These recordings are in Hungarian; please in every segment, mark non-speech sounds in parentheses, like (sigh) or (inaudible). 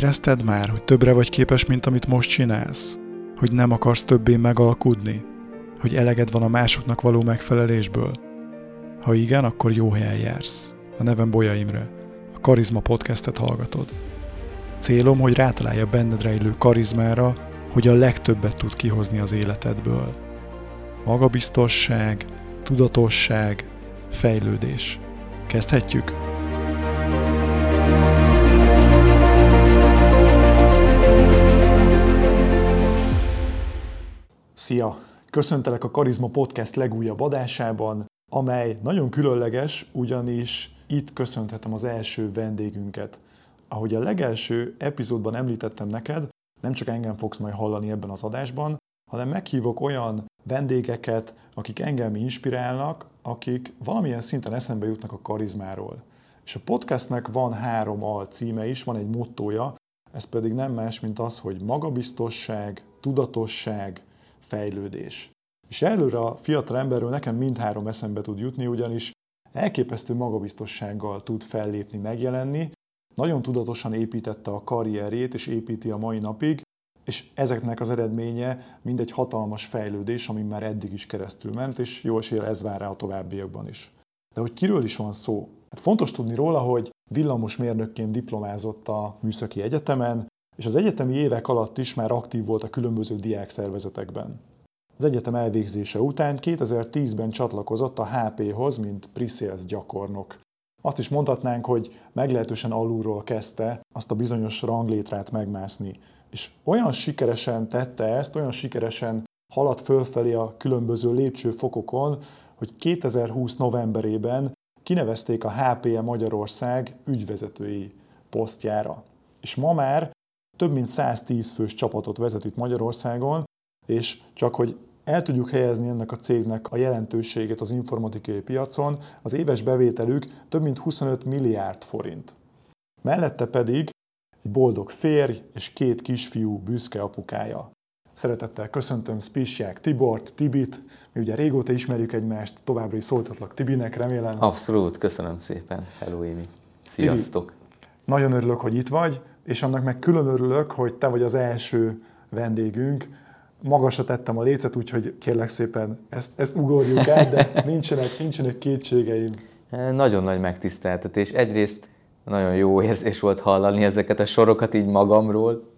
Érezted már, hogy többre vagy képes, mint amit most csinálsz? Hogy nem akarsz többé megalkudni? Hogy eleged van a másoknak való megfelelésből? Ha igen, akkor jó helyen jársz. A nevem Bolya Imre. A Karizma podcastet hallgatod. Célom, hogy rátalálja benned rejlő karizmára, hogy a legtöbbet tud kihozni az életedből. Magabiztosság, tudatosság, fejlődés. Kezdhetjük? Szia! Köszöntelek a Karizma Podcast legújabb adásában, amely nagyon különleges, ugyanis itt köszönhetem az első vendégünket. Ahogy a legelső epizódban említettem neked, nem csak engem fogsz majd hallani ebben az adásban, hanem meghívok olyan vendégeket, akik engem inspirálnak, akik valamilyen szinten eszembe jutnak a karizmáról. És a podcastnek van három al címe is, van egy mottója, ez pedig nem más, mint az, hogy magabiztosság, tudatosság, fejlődés. És előre a fiatal emberről nekem mindhárom eszembe tud jutni, ugyanis elképesztő magabiztossággal tud fellépni, megjelenni, nagyon tudatosan építette a karrierjét, és építi a mai napig, és ezeknek az eredménye mind egy hatalmas fejlődés, ami már eddig is keresztül ment, és jó esélye ez vár rá a továbbiakban is. De hogy kiről is van szó? Hát fontos tudni róla, hogy villamosmérnökként diplomázott a Műszaki Egyetemen, és az egyetemi évek alatt is már aktív volt a különböző diákszervezetekben. Az egyetem elvégzése után 2010-ben csatlakozott a HP-hoz, mint pre gyakornok. Azt is mondhatnánk, hogy meglehetősen alulról kezdte azt a bizonyos ranglétrát megmászni. És olyan sikeresen tette ezt, olyan sikeresen haladt fölfelé a különböző lépcsőfokokon, hogy 2020 novemberében kinevezték a HPE Magyarország ügyvezetői posztjára. És ma már több mint 110 fős csapatot vezet itt Magyarországon, és csak hogy el tudjuk helyezni ennek a cégnek a jelentőségét az informatikai piacon, az éves bevételük több mint 25 milliárd forint. Mellette pedig egy boldog férj és két kisfiú büszke apukája. Szeretettel köszöntöm Spisiák Tibort, Tibit, mi ugye régóta ismerjük egymást, továbbra is szóltatlak Tibinek, remélem. Abszolút, köszönöm szépen. Hello, Émi. Sziasztok. Tibi, nagyon örülök, hogy itt vagy, és annak meg külön örülök, hogy te vagy az első vendégünk. Magasra tettem a lécet, úgyhogy kérlek szépen ezt, ezt ugorjuk el, de (laughs) nincsenek, nincsenek kétségeim. Nagyon nagy megtiszteltetés. Egyrészt nagyon jó érzés volt hallani ezeket a sorokat így magamról.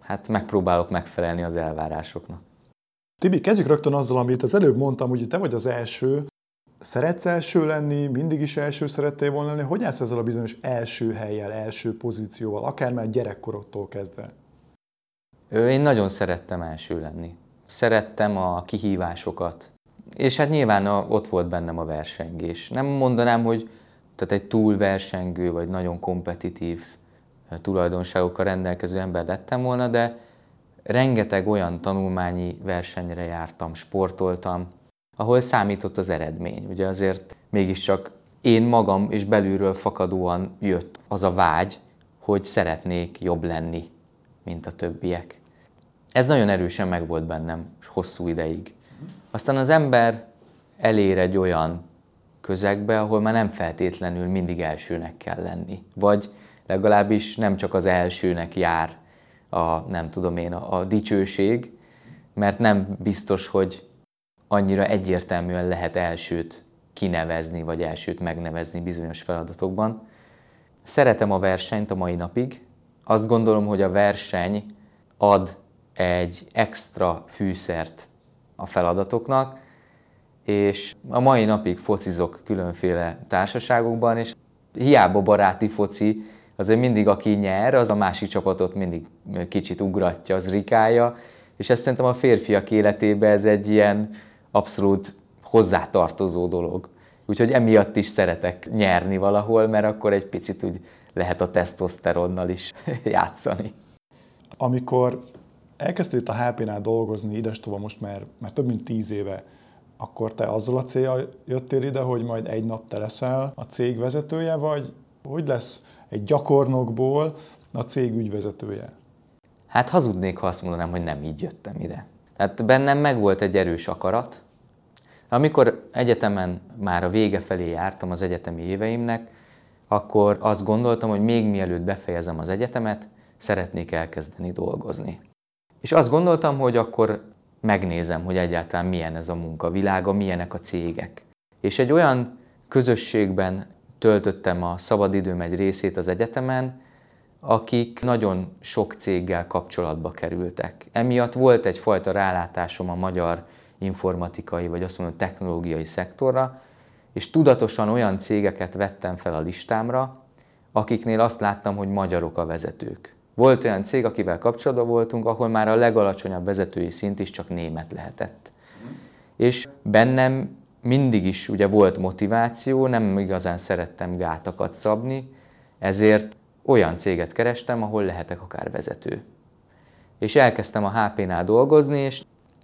Hát megpróbálok megfelelni az elvárásoknak. Tibi, kezdjük rögtön azzal, amit az előbb mondtam, hogy te vagy az első, Szeretsz első lenni, mindig is első szerettél volna lenni? Hogy állsz ezzel a bizonyos első helyjel, első pozícióval, akár már gyerekkorodtól kezdve? Én nagyon szerettem első lenni. Szerettem a kihívásokat. És hát nyilván a, ott volt bennem a versengés. Nem mondanám, hogy tehát egy túl versengő, vagy nagyon kompetitív tulajdonságokkal rendelkező ember lettem volna, de rengeteg olyan tanulmányi versenyre jártam, sportoltam, ahol számított az eredmény. Ugye azért mégiscsak én magam és belülről fakadóan jött az a vágy, hogy szeretnék jobb lenni, mint a többiek. Ez nagyon erősen megvolt bennem, és hosszú ideig. Aztán az ember elér egy olyan közegbe, ahol már nem feltétlenül mindig elsőnek kell lenni. Vagy legalábbis nem csak az elsőnek jár a, nem tudom én, a, a dicsőség, mert nem biztos, hogy annyira egyértelműen lehet elsőt kinevezni, vagy elsőt megnevezni bizonyos feladatokban. Szeretem a versenyt a mai napig. Azt gondolom, hogy a verseny ad egy extra fűszert a feladatoknak, és a mai napig focizok különféle társaságokban, és hiába baráti foci, azért mindig aki nyer, az a másik csapatot mindig kicsit ugratja, az rikája, és ezt szerintem a férfiak életében ez egy ilyen abszolút hozzátartozó dolog. Úgyhogy emiatt is szeretek nyerni valahol, mert akkor egy picit úgy lehet a tesztoszteronnal is (laughs) játszani. Amikor elkezdtél a HP-nál dolgozni idestova most már, már több mint tíz éve, akkor te azzal a célja jöttél ide, hogy majd egy nap te leszel a cég vezetője, vagy hogy lesz egy gyakornokból a cég ügyvezetője? Hát hazudnék, ha azt mondanám, hogy nem így jöttem ide. Tehát bennem megvolt egy erős akarat. Amikor egyetemen már a vége felé jártam az egyetemi éveimnek, akkor azt gondoltam, hogy még mielőtt befejezem az egyetemet, szeretnék elkezdeni dolgozni. És azt gondoltam, hogy akkor megnézem, hogy egyáltalán milyen ez a munkavilága, milyenek a cégek. És egy olyan közösségben töltöttem a szabadidőm egy részét az egyetemen, akik nagyon sok céggel kapcsolatba kerültek. Emiatt volt egyfajta rálátásom a magyar informatikai, vagy azt mondom technológiai szektorra, és tudatosan olyan cégeket vettem fel a listámra, akiknél azt láttam, hogy magyarok a vezetők. Volt olyan cég, akivel kapcsolatban voltunk, ahol már a legalacsonyabb vezetői szint is csak német lehetett. És bennem mindig is ugye volt motiváció, nem igazán szerettem gátakat szabni, ezért olyan céget kerestem, ahol lehetek akár vezető. És elkezdtem a HP-nál dolgozni, és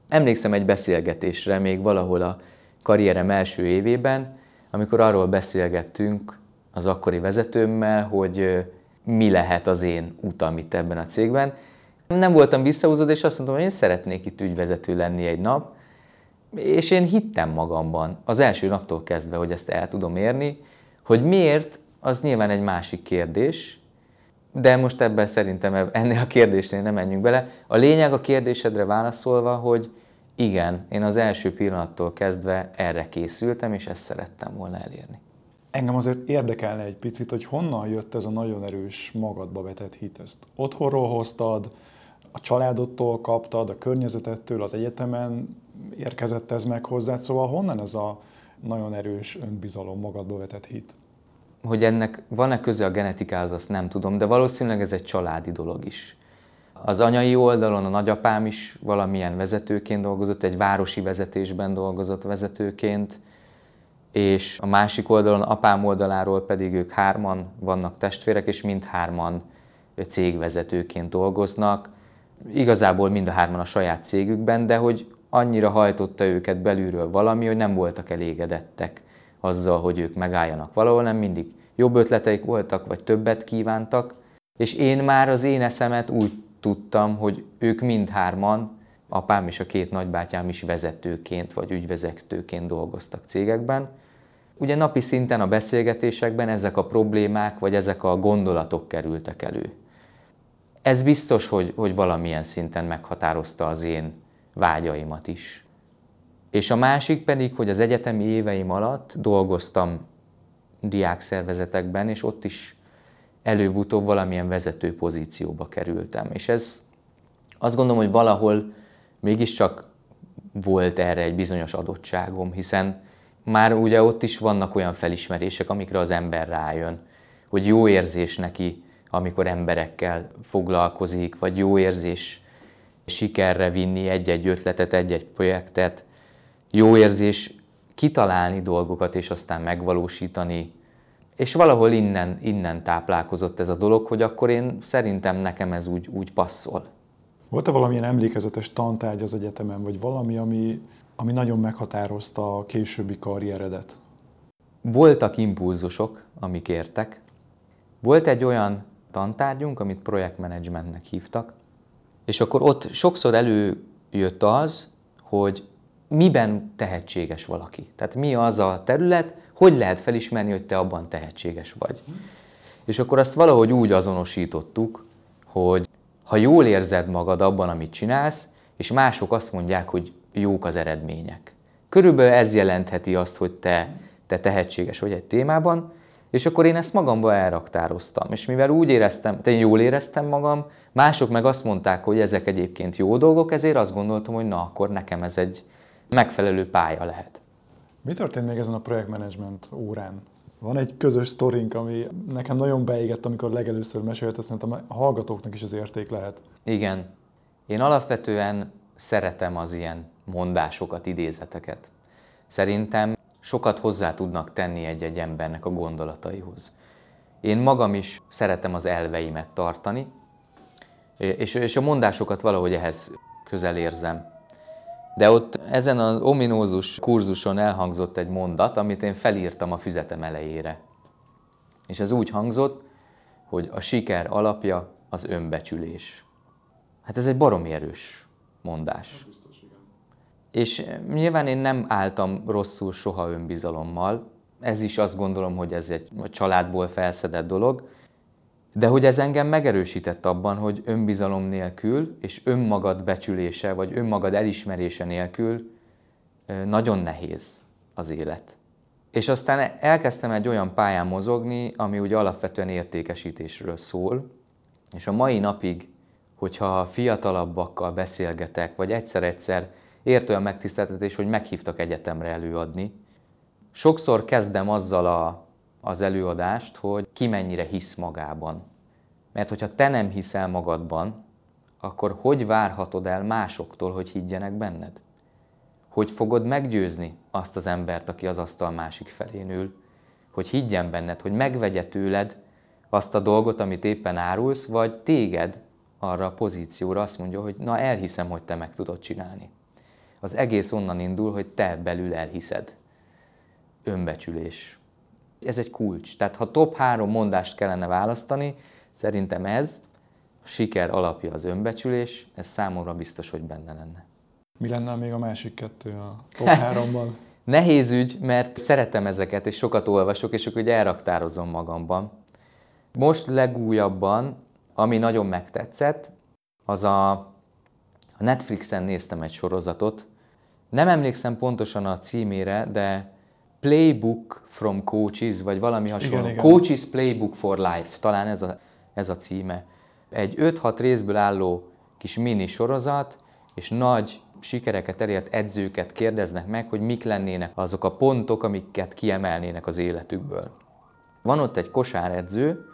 emlékszem egy beszélgetésre még valahol a karrierem első évében, amikor arról beszélgettünk az akkori vezetőmmel, hogy mi lehet az én utam itt ebben a cégben. Nem voltam visszahúzódó, és azt mondtam, hogy én szeretnék itt ügyvezető lenni egy nap, és én hittem magamban az első naptól kezdve, hogy ezt el tudom érni, hogy miért, az nyilván egy másik kérdés, de most ebben szerintem ennél a kérdésnél nem menjünk bele. A lényeg a kérdésedre válaszolva, hogy igen, én az első pillanattól kezdve erre készültem, és ezt szerettem volna elérni. Engem azért érdekelne egy picit, hogy honnan jött ez a nagyon erős magadba vetett hit. Ezt otthonról hoztad, a családodtól kaptad, a környezetettől, az egyetemen érkezett ez meg hozzád, szóval honnan ez a nagyon erős önbizalom, magadba vetett hit? Hogy ennek van-e köze a genetikához, azt nem tudom, de valószínűleg ez egy családi dolog is. Az anyai oldalon a nagyapám is valamilyen vezetőként dolgozott, egy városi vezetésben dolgozott vezetőként, és a másik oldalon, apám oldaláról pedig ők hárman vannak testvérek, és mindhárman cégvezetőként dolgoznak. Igazából mind a hárman a saját cégükben, de hogy annyira hajtotta őket belülről valami, hogy nem voltak elégedettek azzal, hogy ők megálljanak valahol, nem mindig jobb ötleteik voltak, vagy többet kívántak, és én már az én eszemet úgy tudtam, hogy ők mindhárman, apám és a két nagybátyám is vezetőként vagy ügyvezetőként dolgoztak cégekben. Ugye napi szinten a beszélgetésekben ezek a problémák vagy ezek a gondolatok kerültek elő. Ez biztos, hogy, hogy valamilyen szinten meghatározta az én vágyaimat is. És a másik pedig, hogy az egyetemi éveim alatt dolgoztam diákszervezetekben, és ott is előbb-utóbb valamilyen vezető pozícióba kerültem. És ez azt gondolom, hogy valahol mégiscsak volt erre egy bizonyos adottságom, hiszen már ugye ott is vannak olyan felismerések, amikre az ember rájön, hogy jó érzés neki, amikor emberekkel foglalkozik, vagy jó érzés sikerre vinni egy-egy ötletet, egy-egy projektet, jó érzés kitalálni dolgokat, és aztán megvalósítani. És valahol innen, innen táplálkozott ez a dolog, hogy akkor én szerintem nekem ez úgy, úgy passzol. Volt-e valamilyen emlékezetes tantárgy az egyetemen, vagy valami, ami, ami nagyon meghatározta a későbbi karrieredet? Voltak impulzusok, amik értek. Volt egy olyan tantárgyunk, amit projektmenedzsmentnek hívtak, és akkor ott sokszor előjött az, hogy miben tehetséges valaki. Tehát mi az a terület, hogy lehet felismerni, hogy te abban tehetséges vagy. És akkor azt valahogy úgy azonosítottuk, hogy ha jól érzed magad abban, amit csinálsz, és mások azt mondják, hogy jók az eredmények. Körülbelül ez jelentheti azt, hogy te, te tehetséges vagy egy témában, és akkor én ezt magamba elraktároztam. És mivel úgy éreztem, te jól éreztem magam, mások meg azt mondták, hogy ezek egyébként jó dolgok, ezért azt gondoltam, hogy na, akkor nekem ez egy megfelelő pálya lehet. Mi történt még ezen a projektmenedzsment órán? Van egy közös sztorink, ami nekem nagyon beégett, amikor legelőször mesélt, szerintem a hallgatóknak is az érték lehet. Igen. Én alapvetően szeretem az ilyen mondásokat, idézeteket. Szerintem sokat hozzá tudnak tenni egy-egy embernek a gondolataihoz. Én magam is szeretem az elveimet tartani, és, és a mondásokat valahogy ehhez közel érzem. De ott ezen az ominózus kurzuson elhangzott egy mondat, amit én felírtam a füzetem elejére. És ez úgy hangzott, hogy a siker alapja az önbecsülés. Hát ez egy baromi erős mondás. És nyilván én nem álltam rosszul soha önbizalommal, Ez is azt gondolom, hogy ez egy családból felszedett dolog. De hogy ez engem megerősített abban, hogy önbizalom nélkül és önmagad becsülése vagy önmagad elismerése nélkül nagyon nehéz az élet. És aztán elkezdtem egy olyan pályán mozogni, ami ugye alapvetően értékesítésről szól, és a mai napig, hogyha fiatalabbakkal beszélgetek, vagy egyszer-egyszer ért olyan megtiszteltetés, hogy meghívtak egyetemre előadni, sokszor kezdem azzal a, az előadást, hogy ki mennyire hisz magában. Mert hogyha te nem hiszel magadban, akkor hogy várhatod el másoktól, hogy higgyenek benned? Hogy fogod meggyőzni azt az embert, aki az asztal másik felén ül, hogy higgyen benned, hogy megvegye tőled azt a dolgot, amit éppen árulsz, vagy téged arra a pozícióra azt mondja, hogy na elhiszem, hogy te meg tudod csinálni. Az egész onnan indul, hogy te belül elhiszed. Önbecsülés. Ez egy kulcs. Tehát ha top három mondást kellene választani, szerintem ez, a siker alapja az önbecsülés, ez számomra biztos, hogy benne lenne. Mi lenne még a másik kettő a top háromban? (laughs) Nehéz ügy, mert szeretem ezeket, és sokat olvasok, és akkor ugye elraktározom magamban. Most legújabban, ami nagyon megtetszett, az a, a Netflixen néztem egy sorozatot. Nem emlékszem pontosan a címére, de Playbook from Coaches, vagy valami hasonló. Igen, igen. Coaches Playbook for Life, talán ez a, ez a címe. Egy 5-6 részből álló kis mini sorozat, és nagy sikereket elért edzőket kérdeznek meg, hogy mik lennének azok a pontok, amiket kiemelnének az életükből. Van ott egy kosáredző,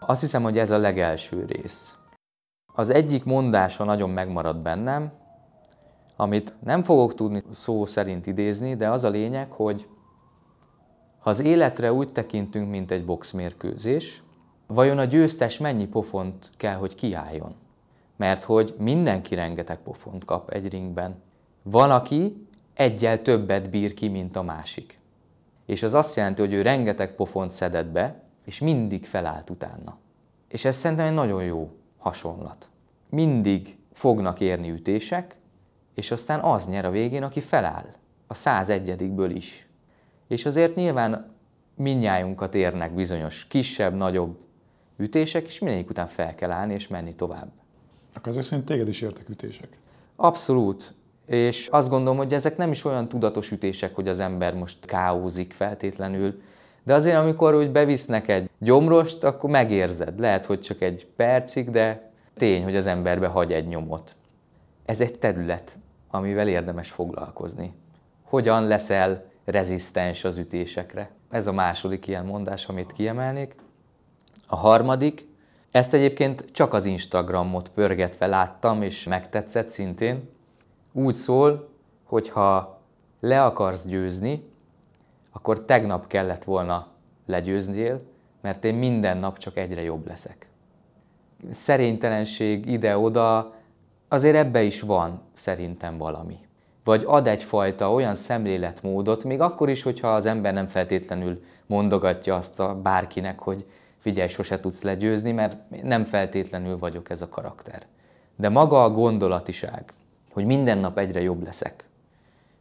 azt hiszem, hogy ez a legelső rész. Az egyik mondása nagyon megmaradt bennem, amit nem fogok tudni szó szerint idézni, de az a lényeg, hogy ha az életre úgy tekintünk, mint egy boxmérkőzés, vajon a győztes mennyi pofont kell, hogy kiálljon? Mert hogy mindenki rengeteg pofont kap egy ringben. Van, aki egyel többet bír ki, mint a másik. És az azt jelenti, hogy ő rengeteg pofont szedett be, és mindig felállt utána. És ez szerintem egy nagyon jó hasonlat. Mindig fognak érni ütések, és aztán az nyer a végén, aki feláll. A 101-ből is. És azért nyilván minnyájunkat érnek bizonyos kisebb, nagyobb ütések, és mindegyik után fel kell állni és menni tovább. Akkor ezek szerint téged is értek ütések? Abszolút. És azt gondolom, hogy ezek nem is olyan tudatos ütések, hogy az ember most káózik feltétlenül, de azért, amikor úgy bevisznek egy gyomrost, akkor megérzed. Lehet, hogy csak egy percig, de tény, hogy az emberbe hagy egy nyomot. Ez egy terület, amivel érdemes foglalkozni. Hogyan leszel rezisztens az ütésekre? Ez a második ilyen mondás, amit kiemelnék. A harmadik, ezt egyébként csak az Instagramot pörgetve láttam, és megtetszett szintén. Úgy szól, hogy ha le akarsz győzni, akkor tegnap kellett volna legyőznél, mert én minden nap csak egyre jobb leszek. Szerénytelenség ide-oda, azért ebbe is van szerintem valami. Vagy ad egyfajta olyan szemléletmódot, még akkor is, hogyha az ember nem feltétlenül mondogatja azt a bárkinek, hogy figyelj, sose tudsz legyőzni, mert nem feltétlenül vagyok ez a karakter. De maga a gondolatiság, hogy minden nap egyre jobb leszek,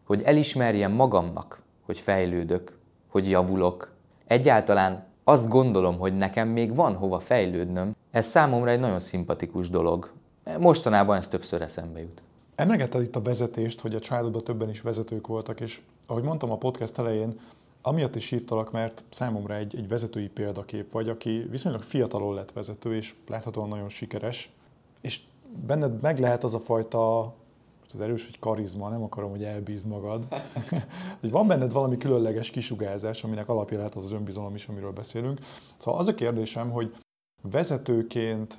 hogy elismerjem magamnak, hogy fejlődök, hogy javulok. Egyáltalán azt gondolom, hogy nekem még van hova fejlődnöm. Ez számomra egy nagyon szimpatikus dolog. Mostanában ez többször eszembe jut. Emlegetted itt a vezetést, hogy a családodban többen is vezetők voltak, és ahogy mondtam a podcast elején, amiatt is hívtalak, mert számomra egy, egy vezetői példakép vagy, aki viszonylag fiatalon lett vezető, és láthatóan nagyon sikeres, és benned meg lehet az a fajta az erős, hogy karizma, nem akarom, hogy elbízd magad. (laughs) hogy van benned valami különleges kisugárzás, aminek alapja lehet az, az önbizalom is, amiről beszélünk. Szóval az a kérdésem, hogy vezetőként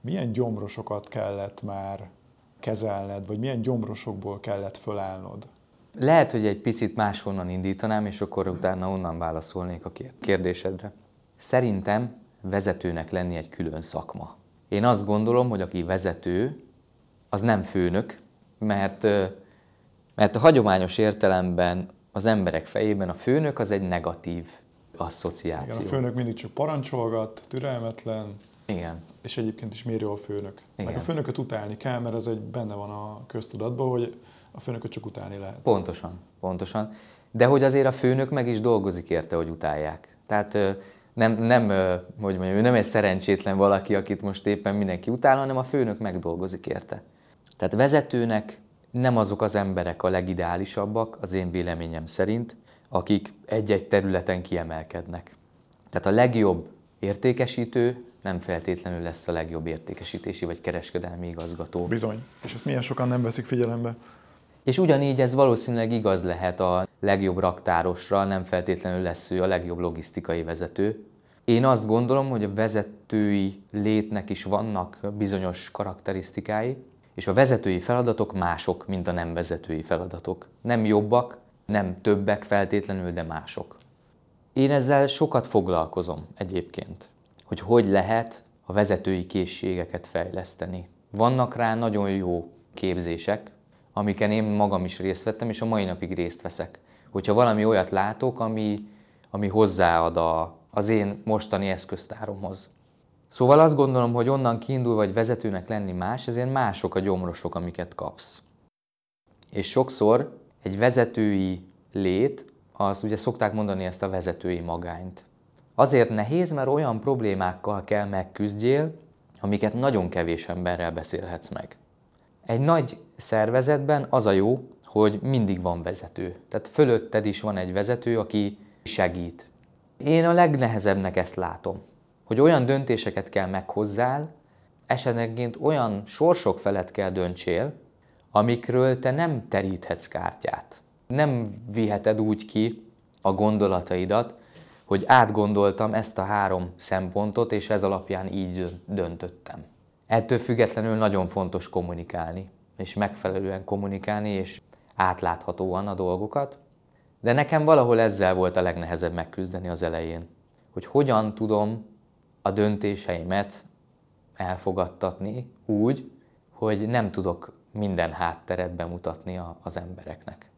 milyen gyomrosokat kellett már kezelned, vagy milyen gyomrosokból kellett fölállnod? Lehet, hogy egy picit máshonnan indítanám, és akkor utána onnan válaszolnék a kérdésedre. Szerintem vezetőnek lenni egy külön szakma. Én azt gondolom, hogy aki vezető, az nem főnök, mert, mert a hagyományos értelemben az emberek fejében a főnök az egy negatív asszociáció. Igen, a főnök mindig csak parancsolgat, türelmetlen, Igen. És egyébként is méri a főnök. Igen. Meg a főnököt utálni kell, mert ez egy benne van a köztudatban, hogy a főnököt csak utálni lehet. Pontosan, pontosan. de hogy azért a főnök meg is dolgozik érte, hogy utálják. Tehát nem, nem, hogy mondjam, ő nem egy szerencsétlen valaki, akit most éppen mindenki utál, hanem a főnök megdolgozik érte. Tehát vezetőnek nem azok az emberek a legideálisabbak, az én véleményem szerint, akik egy-egy területen kiemelkednek. Tehát a legjobb értékesítő nem feltétlenül lesz a legjobb értékesítési vagy kereskedelmi igazgató. Bizony, és ezt milyen sokan nem veszik figyelembe. És ugyanígy ez valószínűleg igaz lehet a legjobb raktárosra, nem feltétlenül lesz ő a legjobb logisztikai vezető. Én azt gondolom, hogy a vezetői létnek is vannak bizonyos karakterisztikái, és a vezetői feladatok mások, mint a nem vezetői feladatok. Nem jobbak, nem többek feltétlenül, de mások. Én ezzel sokat foglalkozom egyébként, hogy hogy lehet a vezetői készségeket fejleszteni. Vannak rá nagyon jó képzések, amiken én magam is részt vettem, és a mai napig részt veszek. Hogyha valami olyat látok, ami, ami hozzáad a, az én mostani eszköztáromhoz. Szóval azt gondolom, hogy onnan kiindul, vagy vezetőnek lenni más, ezért mások a gyomrosok, amiket kapsz. És sokszor egy vezetői lét, az ugye szokták mondani ezt a vezetői magányt. Azért nehéz, mert olyan problémákkal kell megküzdjél, amiket nagyon kevés emberrel beszélhetsz meg. Egy nagy szervezetben az a jó, hogy mindig van vezető. Tehát fölötted is van egy vezető, aki segít. Én a legnehezebbnek ezt látom, hogy olyan döntéseket kell meghozzál, esetenként olyan sorsok felett kell döntsél, amikről te nem teríthetsz kártyát. Nem viheted úgy ki a gondolataidat, hogy átgondoltam ezt a három szempontot, és ez alapján így döntöttem. Ettől függetlenül nagyon fontos kommunikálni, és megfelelően kommunikálni, és átláthatóan a dolgokat. De nekem valahol ezzel volt a legnehezebb megküzdeni az elején, hogy hogyan tudom a döntéseimet elfogadtatni úgy, hogy nem tudok minden hátteret bemutatni az embereknek.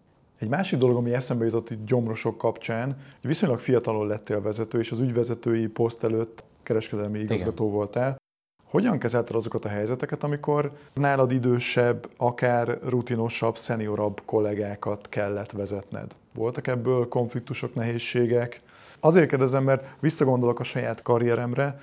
Egy másik dolog, ami eszembe jutott itt gyomrosok kapcsán, hogy viszonylag fiatalon lettél vezető, és az ügyvezetői poszt előtt kereskedelmi igazgató Igen. voltál. Hogyan kezelted azokat a helyzeteket, amikor nálad idősebb, akár rutinosabb, szeniorabb kollégákat kellett vezetned? Voltak ebből konfliktusok, nehézségek? Azért kérdezem, mert visszagondolok a saját karrieremre,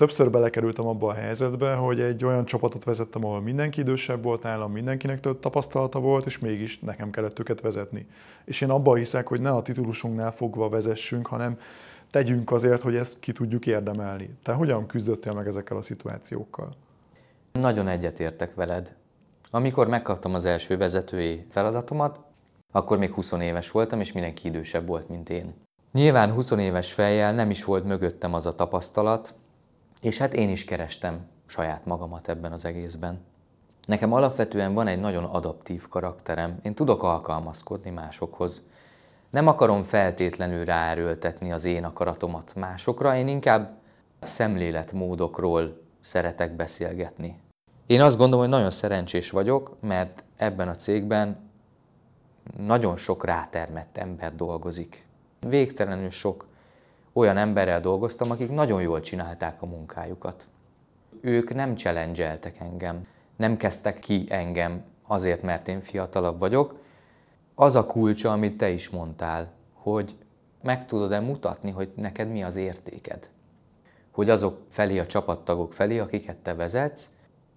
többször belekerültem abba a helyzetbe, hogy egy olyan csapatot vezettem, ahol mindenki idősebb volt nálam, mindenkinek több tapasztalata volt, és mégis nekem kellett őket vezetni. És én abban hiszek, hogy ne a titulusunknál fogva vezessünk, hanem tegyünk azért, hogy ezt ki tudjuk érdemelni. Te hogyan küzdöttél meg ezekkel a szituációkkal? Nagyon egyetértek veled. Amikor megkaptam az első vezetői feladatomat, akkor még 20 éves voltam, és mindenki idősebb volt, mint én. Nyilván 20 éves fejjel nem is volt mögöttem az a tapasztalat, és hát én is kerestem saját magamat ebben az egészben. Nekem alapvetően van egy nagyon adaptív karakterem. Én tudok alkalmazkodni másokhoz. Nem akarom feltétlenül ráerőltetni az én akaratomat másokra, én inkább szemléletmódokról szeretek beszélgetni. Én azt gondolom, hogy nagyon szerencsés vagyok, mert ebben a cégben nagyon sok rátermett ember dolgozik. Végtelenül sok olyan emberrel dolgoztam, akik nagyon jól csinálták a munkájukat. Ők nem challenge engem, nem kezdtek ki engem azért, mert én fiatalabb vagyok, az a kulcsa, amit te is mondtál, hogy meg tudod-e mutatni, hogy neked mi az értéked. Hogy azok felé, a csapattagok felé, akiket te vezetsz,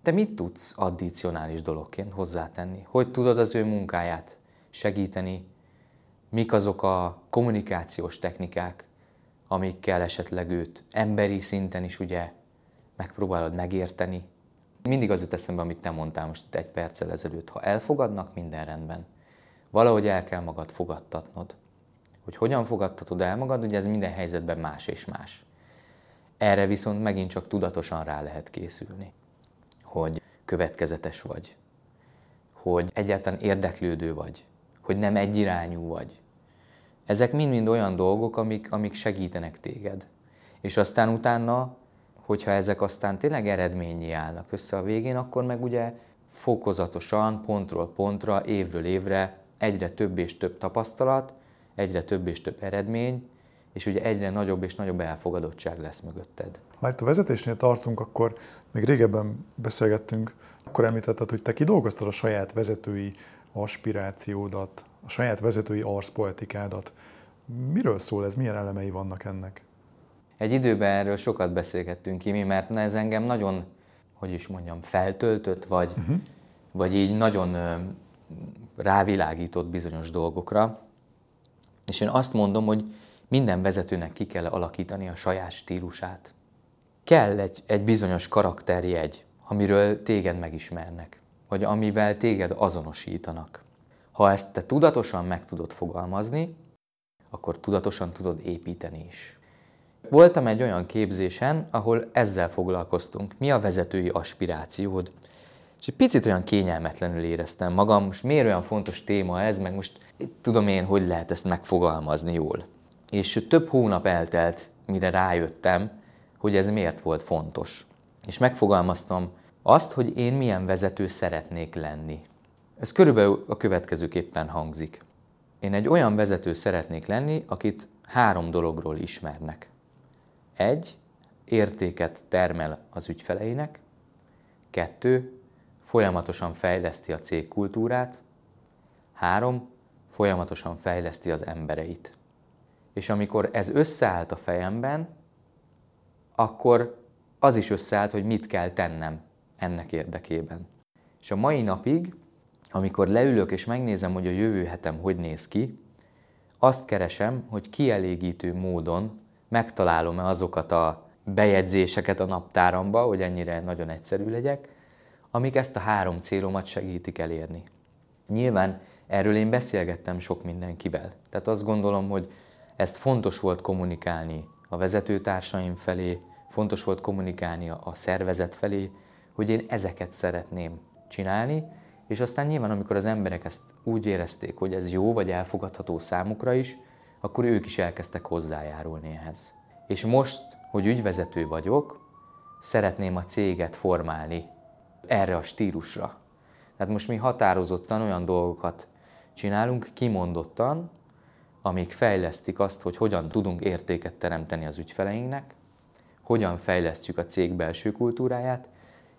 te mit tudsz addicionális dologként hozzátenni? Hogy tudod az ő munkáját segíteni? Mik azok a kommunikációs technikák, amikkel esetleg őt emberi szinten is ugye megpróbálod megérteni? Mindig az jut eszembe, amit te mondtál most itt egy perccel ezelőtt. Ha elfogadnak, minden rendben valahogy el kell magad fogadtatnod. Hogy hogyan fogadtatod el magad, ugye ez minden helyzetben más és más. Erre viszont megint csak tudatosan rá lehet készülni, hogy következetes vagy, hogy egyáltalán érdeklődő vagy, hogy nem egyirányú vagy. Ezek mind-mind olyan dolgok, amik, amik segítenek téged. És aztán utána, hogyha ezek aztán tényleg eredményi állnak össze a végén, akkor meg ugye fokozatosan, pontról pontra, évről évre egyre több és több tapasztalat, egyre több és több eredmény, és ugye egyre nagyobb és nagyobb elfogadottság lesz mögötted. Ha itt a vezetésnél tartunk, akkor még régebben beszélgettünk, akkor említetted, hogy te kidolgoztad a saját vezetői aspirációdat, a saját vezetői arszpoetikádat. Miről szól ez, milyen elemei vannak ennek? Egy időben erről sokat beszélgettünk, Kimi, mert ez engem nagyon, hogy is mondjam, feltöltött, vagy, uh-huh. vagy így nagyon rávilágított bizonyos dolgokra. És én azt mondom, hogy minden vezetőnek ki kell alakítani a saját stílusát. Kell egy, egy bizonyos karakterjegy, amiről téged megismernek, vagy amivel téged azonosítanak. Ha ezt te tudatosan meg tudod fogalmazni, akkor tudatosan tudod építeni is. Voltam egy olyan képzésen, ahol ezzel foglalkoztunk. Mi a vezetői aspirációd? És egy picit olyan kényelmetlenül éreztem magam, most miért olyan fontos téma ez, meg most tudom én, hogy lehet ezt megfogalmazni jól. És több hónap eltelt, mire rájöttem, hogy ez miért volt fontos. És megfogalmaztam azt, hogy én milyen vezető szeretnék lenni. Ez körülbelül a következőképpen hangzik. Én egy olyan vezető szeretnék lenni, akit három dologról ismernek. Egy, értéket termel az ügyfeleinek. Kettő, folyamatosan fejleszti a cégkultúrát. Három, folyamatosan fejleszti az embereit. És amikor ez összeállt a fejemben, akkor az is összeállt, hogy mit kell tennem ennek érdekében. És a mai napig, amikor leülök és megnézem, hogy a jövő hetem hogy néz ki, azt keresem, hogy kielégítő módon megtalálom-e azokat a bejegyzéseket a naptáramba, hogy ennyire nagyon egyszerű legyek, amik ezt a három célomat segítik elérni. Nyilván erről én beszélgettem sok mindenkivel. Tehát azt gondolom, hogy ezt fontos volt kommunikálni a vezetőtársaim felé, fontos volt kommunikálni a szervezet felé, hogy én ezeket szeretném csinálni, és aztán nyilván, amikor az emberek ezt úgy érezték, hogy ez jó vagy elfogadható számukra is, akkor ők is elkezdtek hozzájárulni ehhez. És most, hogy ügyvezető vagyok, szeretném a céget formálni erre a stílusra. Tehát most mi határozottan olyan dolgokat csinálunk, kimondottan, amik fejlesztik azt, hogy hogyan tudunk értéket teremteni az ügyfeleinknek, hogyan fejlesztjük a cég belső kultúráját,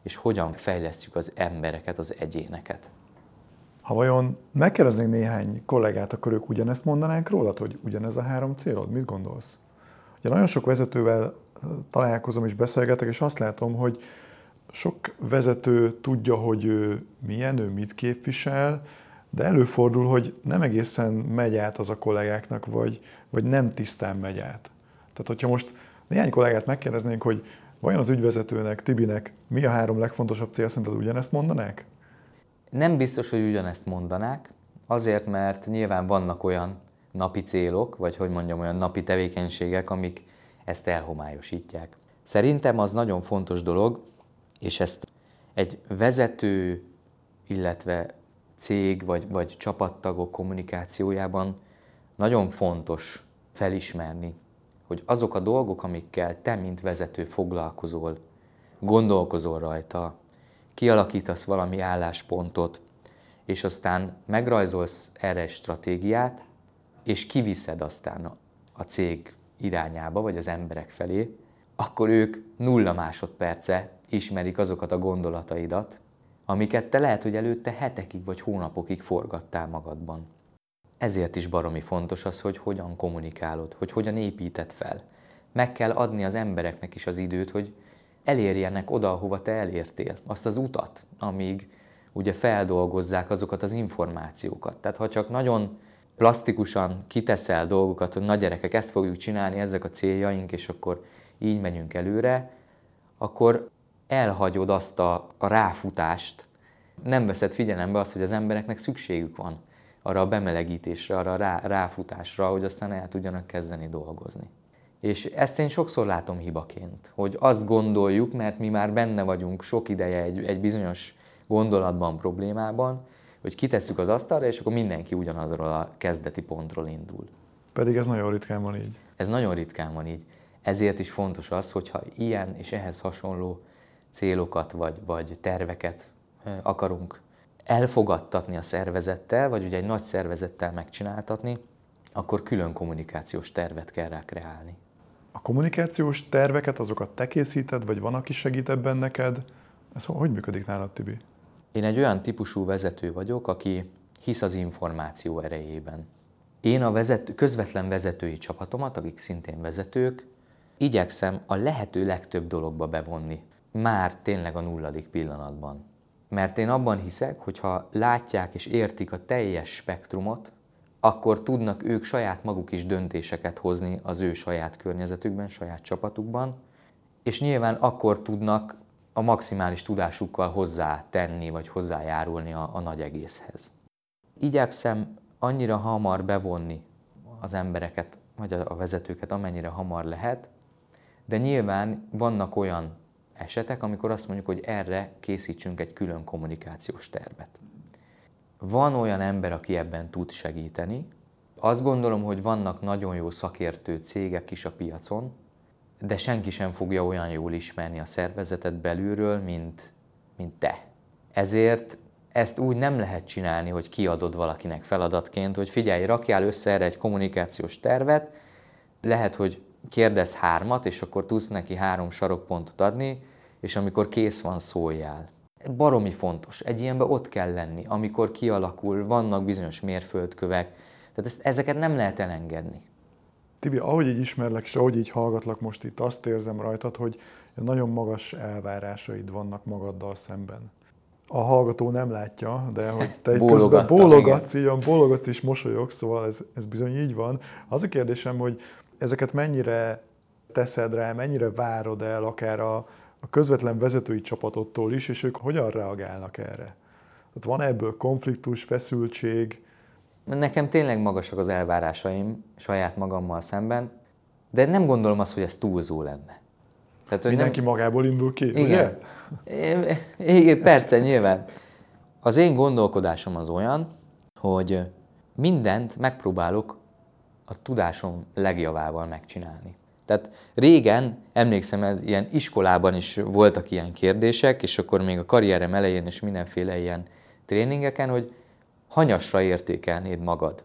és hogyan fejlesztjük az embereket, az egyéneket. Ha vajon megkérdeznénk néhány kollégát, akkor ők ugyanezt mondanánk rólad, hogy ugyanez a három célod? Mit gondolsz? Ugye nagyon sok vezetővel találkozom és beszélgetek, és azt látom, hogy sok vezető tudja, hogy ő milyen, ő mit képvisel, de előfordul, hogy nem egészen megy át az a kollégáknak, vagy, vagy nem tisztán megy át. Tehát, hogyha most néhány kollégát megkérdeznénk, hogy vajon az ügyvezetőnek, Tibinek mi a három legfontosabb cél, szerinted ugyanezt mondanák? Nem biztos, hogy ugyanezt mondanák, azért, mert nyilván vannak olyan napi célok, vagy hogy mondjam, olyan napi tevékenységek, amik ezt elhomályosítják. Szerintem az nagyon fontos dolog, és ezt egy vezető, illetve cég vagy, vagy csapattagok kommunikációjában nagyon fontos felismerni, hogy azok a dolgok, amikkel te, mint vezető foglalkozol, gondolkozol rajta, kialakítasz valami álláspontot, és aztán megrajzolsz erre stratégiát, és kiviszed aztán a cég irányába, vagy az emberek felé, akkor ők nulla másodperce ismerik azokat a gondolataidat, amiket te lehet, hogy előtte hetekig vagy hónapokig forgattál magadban. Ezért is baromi fontos az, hogy hogyan kommunikálod, hogy hogyan építed fel. Meg kell adni az embereknek is az időt, hogy elérjenek oda, ahova te elértél, azt az utat, amíg ugye feldolgozzák azokat az információkat. Tehát ha csak nagyon plastikusan kiteszel dolgokat, hogy na gyerekek, ezt fogjuk csinálni, ezek a céljaink, és akkor így megyünk előre, akkor elhagyod azt a, a ráfutást, nem veszed figyelembe azt, hogy az embereknek szükségük van arra a bemelegítésre, arra a rá, ráfutásra, hogy aztán el tudjanak kezdeni dolgozni. És ezt én sokszor látom hibaként, hogy azt gondoljuk, mert mi már benne vagyunk sok ideje egy, egy bizonyos gondolatban, problémában, hogy kitesszük az asztalra, és akkor mindenki ugyanazról a kezdeti pontról indul. Pedig ez nagyon ritkán van így. Ez nagyon ritkán van így. Ezért is fontos az, hogyha ilyen és ehhez hasonló célokat vagy, vagy terveket akarunk elfogadtatni a szervezettel, vagy ugye egy nagy szervezettel megcsináltatni, akkor külön kommunikációs tervet kell rá kreálni. A kommunikációs terveket, azokat te készíted, vagy van, aki segít ebben neked? Ez hogy működik nálad, Tibi? Én egy olyan típusú vezető vagyok, aki hisz az információ erejében. Én a vezet, közvetlen vezetői csapatomat, akik szintén vezetők, igyekszem a lehető legtöbb dologba bevonni. Már tényleg a nulladik pillanatban. Mert én abban hiszek, hogy ha látják és értik a teljes spektrumot, akkor tudnak ők saját maguk is döntéseket hozni az ő saját környezetükben, saját csapatukban, és nyilván akkor tudnak a maximális tudásukkal hozzátenni, vagy hozzájárulni a, a nagy egészhez. Igyekszem annyira hamar bevonni az embereket, vagy a vezetőket, amennyire hamar lehet, de nyilván vannak olyan esetek, amikor azt mondjuk, hogy erre készítsünk egy külön kommunikációs tervet. Van olyan ember, aki ebben tud segíteni. Azt gondolom, hogy vannak nagyon jó szakértő cégek is a piacon, de senki sem fogja olyan jól ismerni a szervezetet belülről, mint, mint te. Ezért ezt úgy nem lehet csinálni, hogy kiadod valakinek feladatként, hogy figyelj, rakjál össze erre egy kommunikációs tervet, lehet, hogy kérdez hármat, és akkor tudsz neki három sarokpontot adni, és amikor kész van, szóljál. Baromi fontos. Egy ilyenben ott kell lenni, amikor kialakul, vannak bizonyos mérföldkövek, tehát ezt, ezeket nem lehet elengedni. Tibi, ahogy így ismerlek, és ahogy így hallgatlak most itt, azt érzem rajtad, hogy nagyon magas elvárásaid vannak magaddal szemben. A hallgató nem látja, de hogy te egy közben bólogatsz, így bólogatsz és mosolyogsz, szóval ez, ez bizony így van. Az a kérdésem, hogy ezeket mennyire teszed rá, mennyire várod el akár a, a közvetlen vezetői csapatottól is, és ők hogyan reagálnak erre? Tehát van ebből konfliktus, feszültség? Nekem tényleg magasak az elvárásaim saját magammal szemben, de nem gondolom azt, hogy ez túlzó lenne. Tehát, hogy Mindenki nem... magából indul ki, Igen. ugye? Igen, persze, nyilván. Az én gondolkodásom az olyan, hogy mindent megpróbálok a tudásom legjavával megcsinálni. Tehát régen, emlékszem, ez ilyen iskolában is voltak ilyen kérdések, és akkor még a karrierem elején is mindenféle ilyen tréningeken, hogy hanyasra értékelnéd magad.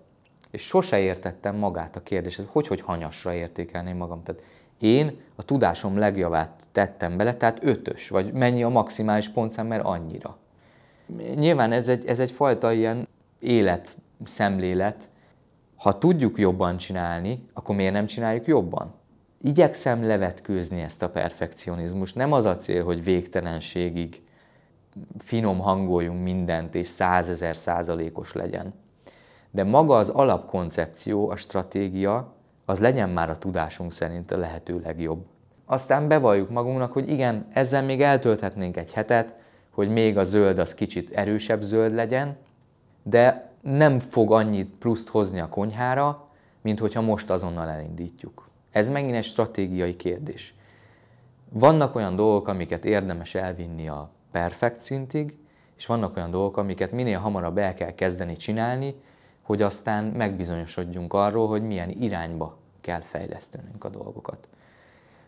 És sose értettem magát a kérdést, hogy hogy hanyasra értékelném magam. Tehát én a tudásom legjavát tettem bele, tehát ötös, vagy mennyi a maximális pontszám, mert annyira. Nyilván ez egy, ez egy fajta ilyen életszemlélet. Ha tudjuk jobban csinálni, akkor miért nem csináljuk jobban? Igyekszem levetkőzni ezt a perfekcionizmust. Nem az a cél, hogy végtelenségig finom hangoljunk mindent, és százezer százalékos legyen. De maga az alapkoncepció, a stratégia, az legyen már a tudásunk szerint a lehető legjobb. Aztán bevalljuk magunknak, hogy igen, ezzel még eltölthetnénk egy hetet, hogy még a zöld az kicsit erősebb zöld legyen, de nem fog annyit pluszt hozni a konyhára, mint hogyha most azonnal elindítjuk. Ez megint egy stratégiai kérdés. Vannak olyan dolgok, amiket érdemes elvinni a perfekt szintig, és vannak olyan dolgok, amiket minél hamarabb el kell kezdeni csinálni, hogy aztán megbizonyosodjunk arról, hogy milyen irányba kell fejlesztenünk a dolgokat.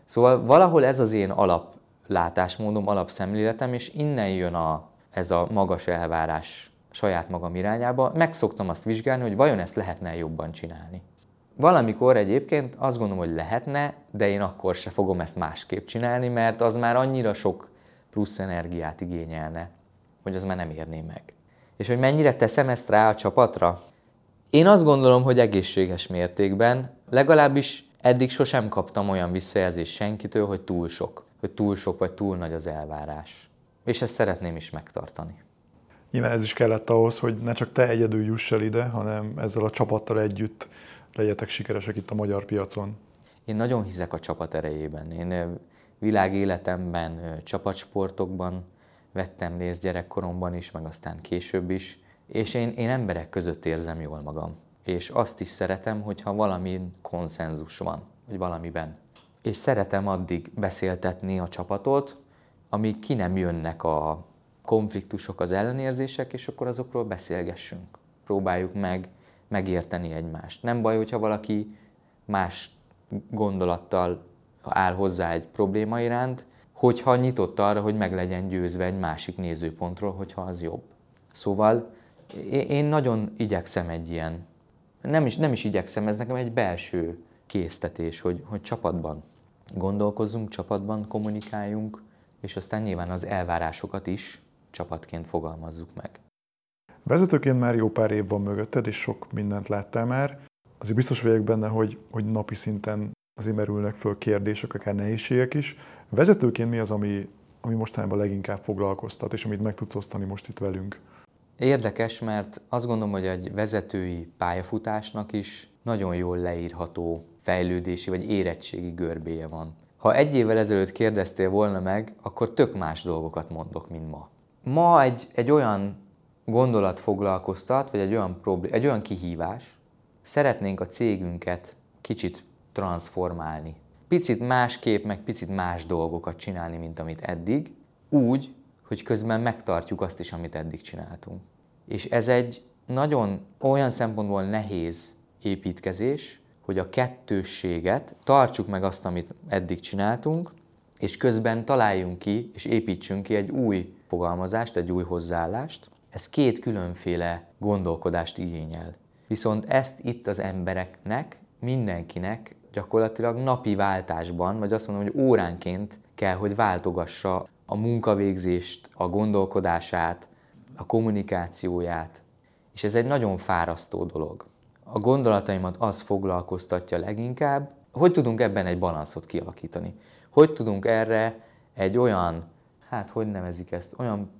Szóval valahol ez az én alaplátásmódom, alapszemléletem, és innen jön a, ez a magas elvárás saját magam irányába. Meg szoktam azt vizsgálni, hogy vajon ezt lehetne jobban csinálni. Valamikor egyébként azt gondolom, hogy lehetne, de én akkor se fogom ezt másképp csinálni, mert az már annyira sok plusz energiát igényelne, hogy az már nem érné meg. És hogy mennyire teszem ezt rá a csapatra? Én azt gondolom, hogy egészséges mértékben, legalábbis eddig sosem kaptam olyan visszajelzést senkitől, hogy túl sok, hogy túl sok vagy túl nagy az elvárás. És ezt szeretném is megtartani. Nyilván ez is kellett ahhoz, hogy ne csak te egyedül juss el ide, hanem ezzel a csapattal együtt legyetek sikeresek itt a magyar piacon. Én nagyon hiszek a csapat erejében. Én világéletemben, csapatsportokban vettem részt gyerekkoromban is, meg aztán később is, és én, én emberek között érzem jól magam. És azt is szeretem, hogyha valami konszenzus van, vagy valamiben. És szeretem addig beszéltetni a csapatot, amíg ki nem jönnek a konfliktusok, az ellenérzések, és akkor azokról beszélgessünk. Próbáljuk meg megérteni egymást. Nem baj, hogyha valaki más gondolattal áll hozzá egy probléma iránt, hogyha nyitott arra, hogy meg legyen győzve egy másik nézőpontról, hogyha az jobb. Szóval én nagyon igyekszem egy ilyen, nem is, nem is igyekszem, ez nekem egy belső késztetés, hogy, hogy csapatban gondolkozzunk, csapatban kommunikáljunk, és aztán nyilván az elvárásokat is csapatként fogalmazzuk meg. Vezetőként már jó pár év van mögötted, és sok mindent láttál már. Azért biztos vagyok benne, hogy, hogy napi szinten azért merülnek föl kérdések, akár nehézségek is. Vezetőként mi az, ami, ami mostanában leginkább foglalkoztat, és amit meg tudsz osztani most itt velünk? Érdekes, mert azt gondolom, hogy egy vezetői pályafutásnak is nagyon jól leírható fejlődési vagy érettségi görbéje van. Ha egy évvel ezelőtt kérdeztél volna meg, akkor tök más dolgokat mondok, mint ma. Ma egy, egy olyan gondolat foglalkoztat, vagy egy olyan, problém, egy olyan kihívás, szeretnénk a cégünket kicsit transformálni. Picit másképp, meg picit más dolgokat csinálni, mint amit eddig, úgy, hogy közben megtartjuk azt is, amit eddig csináltunk. És ez egy nagyon olyan szempontból nehéz építkezés, hogy a kettősséget, tartsuk meg azt, amit eddig csináltunk, és közben találjunk ki, és építsünk ki egy új fogalmazást, egy új hozzáállást. Ez két különféle gondolkodást igényel. Viszont ezt itt az embereknek, mindenkinek gyakorlatilag napi váltásban, vagy azt mondom, hogy óránként kell, hogy váltogassa a munkavégzést, a gondolkodását, a kommunikációját. És ez egy nagyon fárasztó dolog. A gondolataimat az foglalkoztatja leginkább, hogy tudunk ebben egy balanszot kialakítani. Hogy tudunk erre egy olyan, hát hogy nevezik ezt, olyan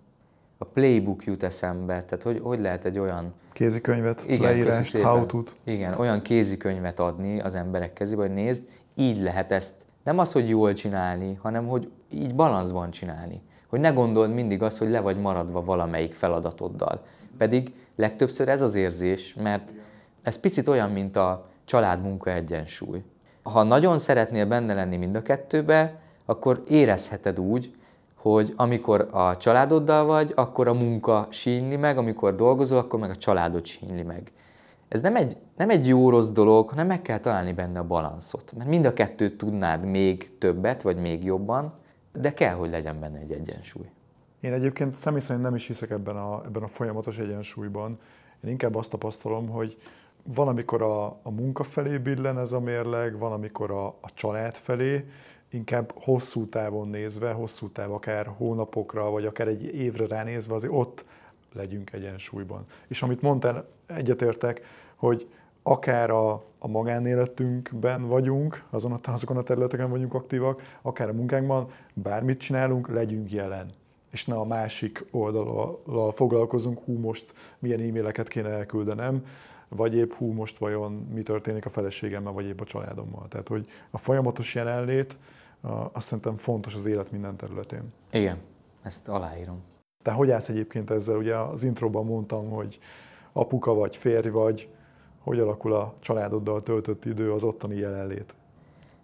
a playbook jut eszembe, tehát hogy, hogy lehet egy olyan... Kézikönyvet, igen, leírást, how to Igen, olyan kézikönyvet adni az emberek kezébe, hogy nézd, így lehet ezt nem az, hogy jól csinálni, hanem hogy így balanszban csinálni. Hogy ne gondold mindig azt, hogy le vagy maradva valamelyik feladatoddal. Pedig legtöbbször ez az érzés, mert ez picit olyan, mint a család-munka egyensúly. Ha nagyon szeretnél benne lenni mind a kettőbe, akkor érezheted úgy, hogy amikor a családoddal vagy, akkor a munka sínli meg, amikor dolgozol, akkor meg a családod sínli meg. Ez nem egy, nem egy jó-rossz dolog, hanem meg kell találni benne a balanszot. Mert mind a kettőt tudnád még többet, vagy még jobban, de kell, hogy legyen benne egy egyensúly. Én egyébként személy szerint nem is hiszek ebben a, ebben a folyamatos egyensúlyban. Én inkább azt tapasztalom, hogy van, amikor a, a munka felé billen ez a mérleg, van, amikor a, a család felé, inkább hosszú távon nézve, hosszú táv akár hónapokra, vagy akár egy évre ránézve, azért ott legyünk egyensúlyban. És amit mondtál, egyetértek, hogy akár a, a magánéletünkben vagyunk, azon a, azokon a területeken vagyunk aktívak, akár a munkánkban, bármit csinálunk, legyünk jelen. És ne a másik oldalal foglalkozunk, hú, most milyen e-maileket kéne elküldenem, vagy épp hú, most vajon mi történik a feleségemmel, vagy épp a családommal. Tehát, hogy a folyamatos jelenlét, azt szerintem fontos az élet minden területén. Igen, ezt aláírom. Te hogy állsz egyébként ezzel? Ugye az introban mondtam, hogy apuka vagy, férj vagy, hogy alakul a családoddal töltött idő, az ottani jelenlét?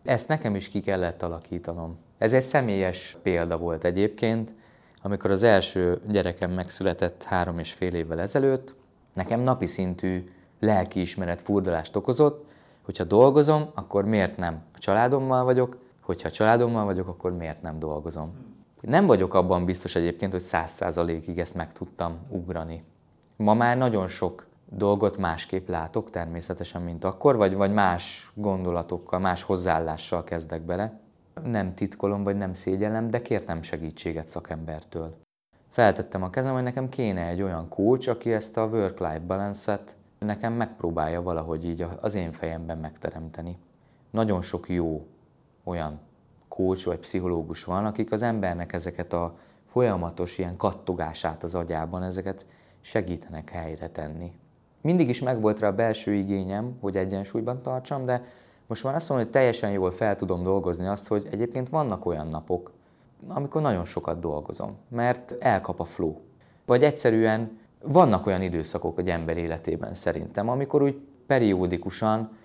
Ezt nekem is ki kellett alakítanom. Ez egy személyes példa volt egyébként, amikor az első gyerekem megszületett három és fél évvel ezelőtt, nekem napi szintű lelkiismeret furdalást okozott, hogyha dolgozom, akkor miért nem a családommal vagyok, hogyha a családommal vagyok, akkor miért nem dolgozom. Nem vagyok abban biztos egyébként, hogy száz százalékig ezt meg tudtam ugrani. Ma már nagyon sok dolgot másképp látok természetesen, mint akkor, vagy, vagy más gondolatokkal, más hozzáállással kezdek bele. Nem titkolom, vagy nem szégyellem, de kértem segítséget szakembertől. Feltettem a kezem, hogy nekem kéne egy olyan coach, aki ezt a work-life balance-et nekem megpróbálja valahogy így az én fejemben megteremteni. Nagyon sok jó olyan coach vagy pszichológus van, akik az embernek ezeket a folyamatos ilyen kattogását az agyában, ezeket segítenek helyre tenni. Mindig is megvolt rá a belső igényem, hogy egyensúlyban tartsam, de most már azt mondom, hogy teljesen jól fel tudom dolgozni azt, hogy egyébként vannak olyan napok, amikor nagyon sokat dolgozom, mert elkap a flow. Vagy egyszerűen vannak olyan időszakok egy ember életében szerintem, amikor úgy periódikusan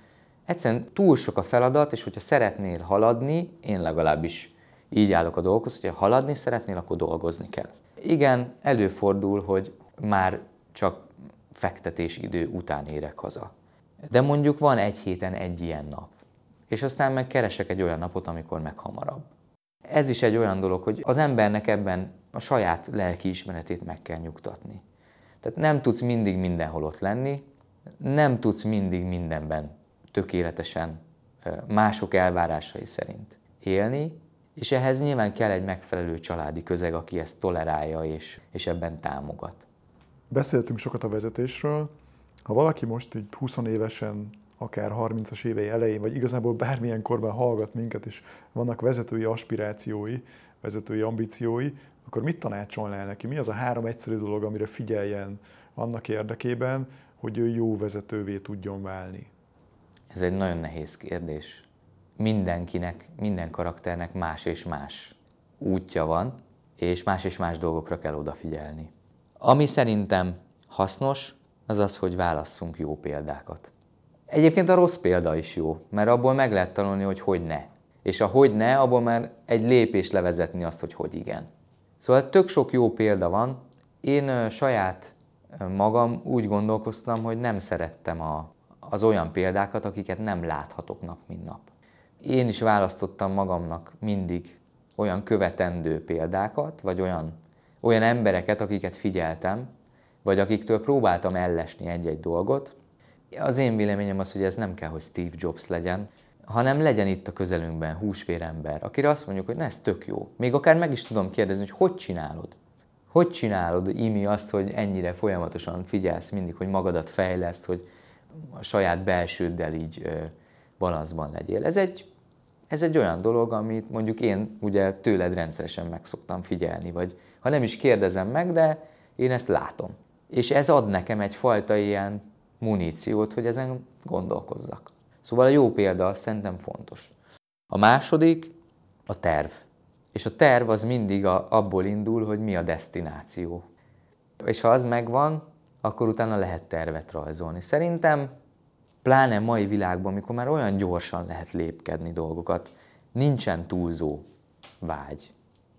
egyszerűen túl sok a feladat, és hogyha szeretnél haladni, én legalábbis így állok a dolgokhoz, hogyha haladni szeretnél, akkor dolgozni kell. Igen, előfordul, hogy már csak fektetés idő után érek haza. De mondjuk van egy héten egy ilyen nap. És aztán meg keresek egy olyan napot, amikor meg hamarabb. Ez is egy olyan dolog, hogy az embernek ebben a saját lelki ismeretét meg kell nyugtatni. Tehát nem tudsz mindig mindenhol ott lenni, nem tudsz mindig mindenben tökéletesen mások elvárásai szerint élni, és ehhez nyilván kell egy megfelelő családi közeg, aki ezt tolerálja és, és ebben támogat. Beszéltünk sokat a vezetésről. Ha valaki most így 20 évesen, akár 30-as évei elején, vagy igazából bármilyen korban hallgat minket, és vannak vezetői aspirációi, vezetői ambíciói, akkor mit tanácsolnál neki? Mi az a három egyszerű dolog, amire figyeljen annak érdekében, hogy ő jó vezetővé tudjon válni? Ez egy nagyon nehéz kérdés. Mindenkinek, minden karakternek más és más útja van, és más és más dolgokra kell odafigyelni. Ami szerintem hasznos, az az, hogy válasszunk jó példákat. Egyébként a rossz példa is jó, mert abból meg lehet tanulni, hogy hogy ne. És a hogy ne, abból már egy lépés levezetni azt, hogy hogy igen. Szóval tök sok jó példa van. Én saját magam úgy gondolkoztam, hogy nem szerettem a, az olyan példákat, akiket nem láthatok nap, mint nap. Én is választottam magamnak mindig olyan követendő példákat, vagy olyan, olyan embereket, akiket figyeltem, vagy akiktől próbáltam ellesni egy-egy dolgot. Az én véleményem az, hogy ez nem kell, hogy Steve Jobs legyen, hanem legyen itt a közelünkben húsvérember, akire azt mondjuk, hogy na, ez tök jó. Még akár meg is tudom kérdezni, hogy hogy csinálod? Hogy csinálod, Imi, azt, hogy ennyire folyamatosan figyelsz mindig, hogy magadat fejleszt, hogy a saját belsőddel így ö, balanszban legyél. Ez egy, ez egy olyan dolog, amit mondjuk én ugye tőled rendszeresen meg szoktam figyelni, vagy ha nem is kérdezem meg, de én ezt látom. És ez ad nekem egyfajta ilyen muníciót, hogy ezen gondolkozzak. Szóval a jó példa szerintem fontos. A második a terv. És a terv az mindig a, abból indul, hogy mi a destináció. És ha az megvan, akkor utána lehet tervet rajzolni. Szerintem, pláne mai világban, amikor már olyan gyorsan lehet lépkedni dolgokat, nincsen túlzó vágy.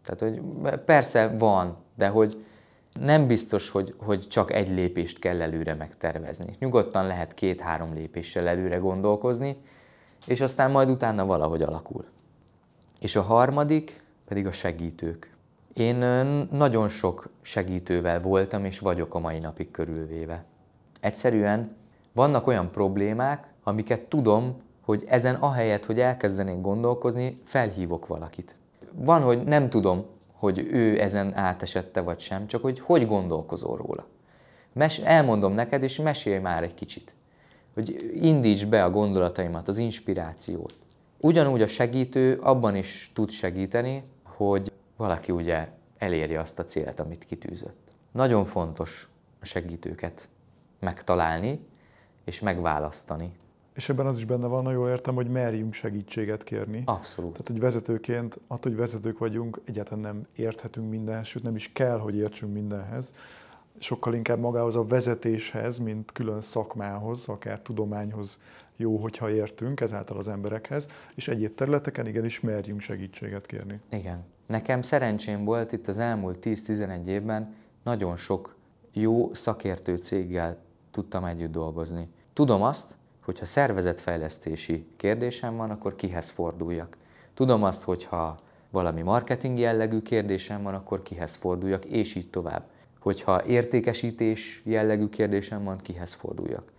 Tehát, hogy persze van, de hogy nem biztos, hogy, hogy csak egy lépést kell előre megtervezni. Nyugodtan lehet két-három lépéssel előre gondolkozni, és aztán majd utána valahogy alakul. És a harmadik pedig a segítők. Én nagyon sok segítővel voltam és vagyok a mai napig körülvéve. Egyszerűen vannak olyan problémák, amiket tudom, hogy ezen ahelyett, hogy elkezdenék gondolkozni, felhívok valakit. Van, hogy nem tudom, hogy ő ezen átesette vagy sem, csak hogy hogy gondolkozol róla. Mes- elmondom neked, és mesélj már egy kicsit. Hogy indíts be a gondolataimat, az inspirációt. Ugyanúgy a segítő abban is tud segíteni, hogy valaki ugye elérje azt a célt, amit kitűzött. Nagyon fontos a segítőket megtalálni és megválasztani. És ebben az is benne van, ha jól értem, hogy merjünk segítséget kérni. Abszolút. Tehát, hogy vezetőként, attól, hogy vezetők vagyunk, egyáltalán nem érthetünk mindenhez, sőt nem is kell, hogy értsünk mindenhez. Sokkal inkább magához a vezetéshez, mint külön szakmához, akár tudományhoz jó, hogyha értünk ezáltal az emberekhez, és egyéb területeken igenis merjünk segítséget kérni. Igen. Nekem szerencsém volt itt az elmúlt 10-11 évben nagyon sok jó szakértő céggel tudtam együtt dolgozni. Tudom azt, hogy ha szervezetfejlesztési kérdésem van, akkor kihez forduljak. Tudom azt, hogy ha valami marketing jellegű kérdésem van, akkor kihez forduljak, és így tovább. Hogyha értékesítés jellegű kérdésem van, kihez forduljak.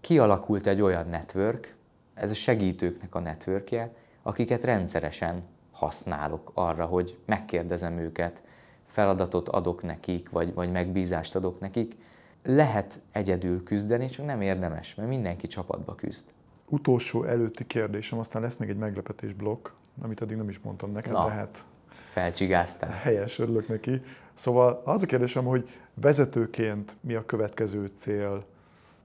Kialakult egy olyan network, ez a segítőknek a networkje, akiket rendszeresen használok arra, hogy megkérdezem őket, feladatot adok nekik, vagy, vagy megbízást adok nekik, lehet egyedül küzdeni, csak nem érdemes, mert mindenki csapatba küzd. Utolsó előtti kérdésem, aztán lesz még egy meglepetés blokk, amit eddig nem is mondtam neked, Na, tehát felcsigáztál. Helyes, örülök neki. Szóval az a kérdésem, hogy vezetőként mi a következő cél?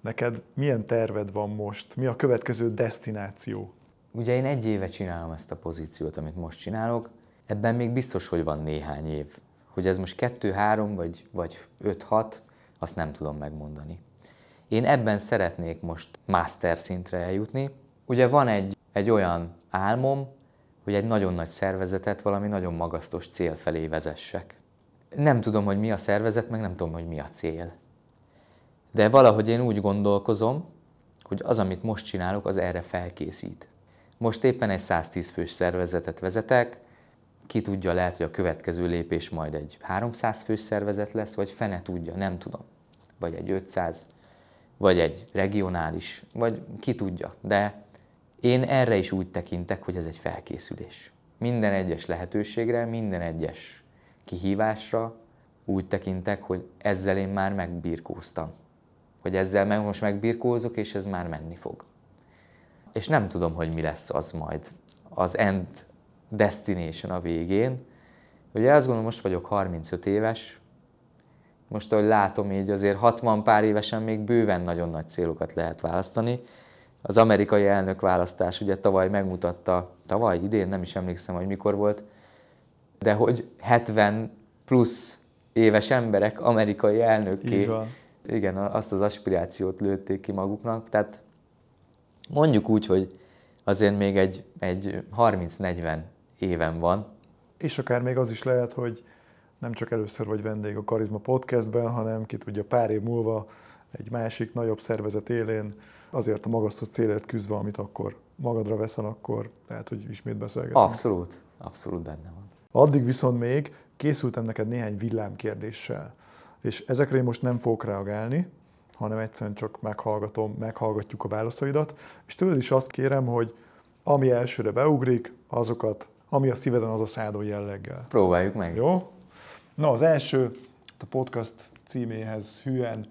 Neked milyen terved van most? Mi a következő destináció? Ugye én egy éve csinálom ezt a pozíciót, amit most csinálok, ebben még biztos, hogy van néhány év. Hogy ez most kettő, három vagy, vagy öt, hat, azt nem tudom megmondani. Én ebben szeretnék most master szintre eljutni. Ugye van egy, egy olyan álmom, hogy egy nagyon nagy szervezetet valami nagyon magasztos cél felé vezessek. Nem tudom, hogy mi a szervezet, meg nem tudom, hogy mi a cél. De valahogy én úgy gondolkozom, hogy az, amit most csinálok, az erre felkészít. Most éppen egy 110 fős szervezetet vezetek, ki tudja, lehet, hogy a következő lépés majd egy 300 fős szervezet lesz, vagy fene tudja, nem tudom. Vagy egy 500, vagy egy regionális, vagy ki tudja. De én erre is úgy tekintek, hogy ez egy felkészülés. Minden egyes lehetőségre, minden egyes kihívásra úgy tekintek, hogy ezzel én már megbirkóztam. Hogy ezzel meg most megbirkózok, és ez már menni fog. És nem tudom, hogy mi lesz az majd, az end destination a végén. Ugye azt gondolom, most vagyok 35 éves, most, ahogy látom, így azért 60 pár évesen még bőven nagyon nagy célokat lehet választani. Az amerikai elnök választás ugye tavaly megmutatta, tavaly, idén, nem is emlékszem, hogy mikor volt, de hogy 70 plusz éves emberek amerikai elnökké, igen, azt az aspirációt lőtték ki maguknak. Tehát mondjuk úgy, hogy azért még egy, egy 30-40 éven van. És akár még az is lehet, hogy nem csak először vagy vendég a Karizma Podcastben, hanem ki tudja pár év múlva egy másik nagyobb szervezet élén azért a magasztos célért küzdve, amit akkor magadra veszel, akkor lehet, hogy ismét beszélgetünk. Abszolút, abszolút benne van. Addig viszont még készültem neked néhány villámkérdéssel, és ezekre én most nem fogok reagálni, hanem egyszerűen csak meghallgatom, meghallgatjuk a válaszaidat, és tőled is azt kérem, hogy ami elsőre beugrik, azokat, ami a szíveden, az a szádó jelleggel. Próbáljuk meg. Jó? Na, az első, a podcast címéhez hűen,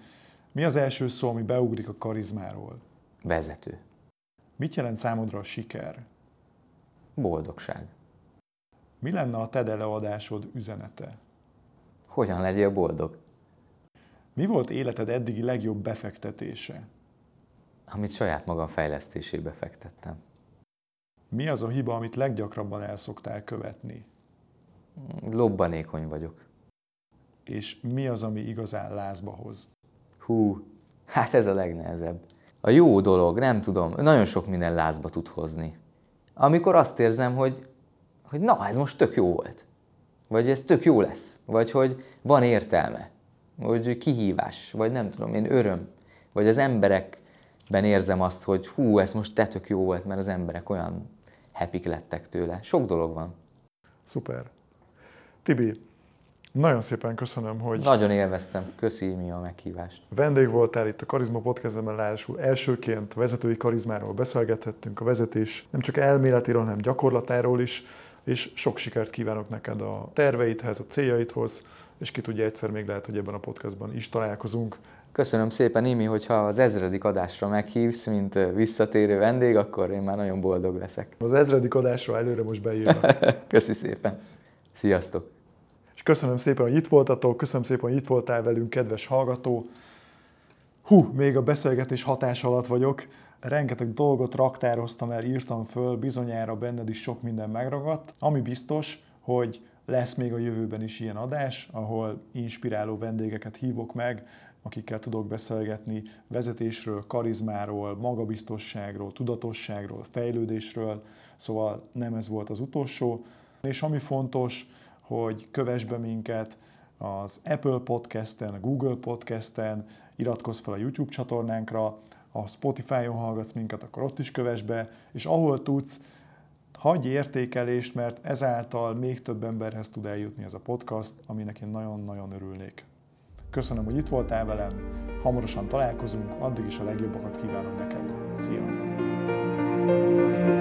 mi az első szó, ami beugrik a karizmáról? Vezető. Mit jelent számodra a siker? Boldogság. Mi lenne a TED előadásod üzenete? Hogyan legyél boldog? Mi volt életed eddigi legjobb befektetése? Amit saját magam fejlesztésébe fektettem. Mi az a hiba, amit leggyakrabban el szoktál követni? Lobbanékony vagyok. És mi az, ami igazán lázba hoz? Hú, hát ez a legnehezebb. A jó dolog, nem tudom, nagyon sok minden lázba tud hozni. Amikor azt érzem, hogy, hogy na, ez most tök jó volt. Vagy ez tök jó lesz. Vagy hogy van értelme. Vagy kihívás. Vagy nem tudom, én öröm. Vagy az emberekben érzem azt, hogy hú, ez most te tök jó volt, mert az emberek olyan happy lettek tőle. Sok dolog van. Szuper. Tibi, nagyon szépen köszönöm, hogy... Nagyon élveztem. Köszi mi a meghívást. Vendég voltál itt a Karizma Podcastben, ráadásul elsőként vezetői karizmáról beszélgethettünk, a vezetés nem csak elméletiről, hanem gyakorlatáról is, és sok sikert kívánok neked a terveidhez, a céljaidhoz, és ki tudja egyszer még lehet, hogy ebben a podcastban is találkozunk. Köszönöm szépen, Imi, hogyha az ezredik adásra meghívsz, mint visszatérő vendég, akkor én már nagyon boldog leszek. Az ezredik adásra előre most beírva. (laughs) Köszi szépen. Sziasztok! És köszönöm szépen, hogy itt voltatok, köszönöm szépen, hogy itt voltál velünk, kedves hallgató. Hú, még a beszélgetés hatás alatt vagyok. Rengeteg dolgot raktároztam el, írtam föl, bizonyára benned is sok minden megragadt. Ami biztos, hogy lesz még a jövőben is ilyen adás, ahol inspiráló vendégeket hívok meg, akikkel tudok beszélgetni vezetésről, karizmáról, magabiztosságról, tudatosságról, fejlődésről, szóval nem ez volt az utolsó. És ami fontos, hogy kövess be minket az Apple Podcast-en, a Google Podcast-en, iratkozz fel a YouTube csatornánkra, ha Spotify-on hallgatsz minket, akkor ott is kövess be, és ahol tudsz, hagyj értékelést, mert ezáltal még több emberhez tud eljutni ez a podcast, aminek én nagyon-nagyon örülnék. Köszönöm, hogy itt voltál velem, hamarosan találkozunk, addig is a legjobbakat kívánom neked. Szia! thank you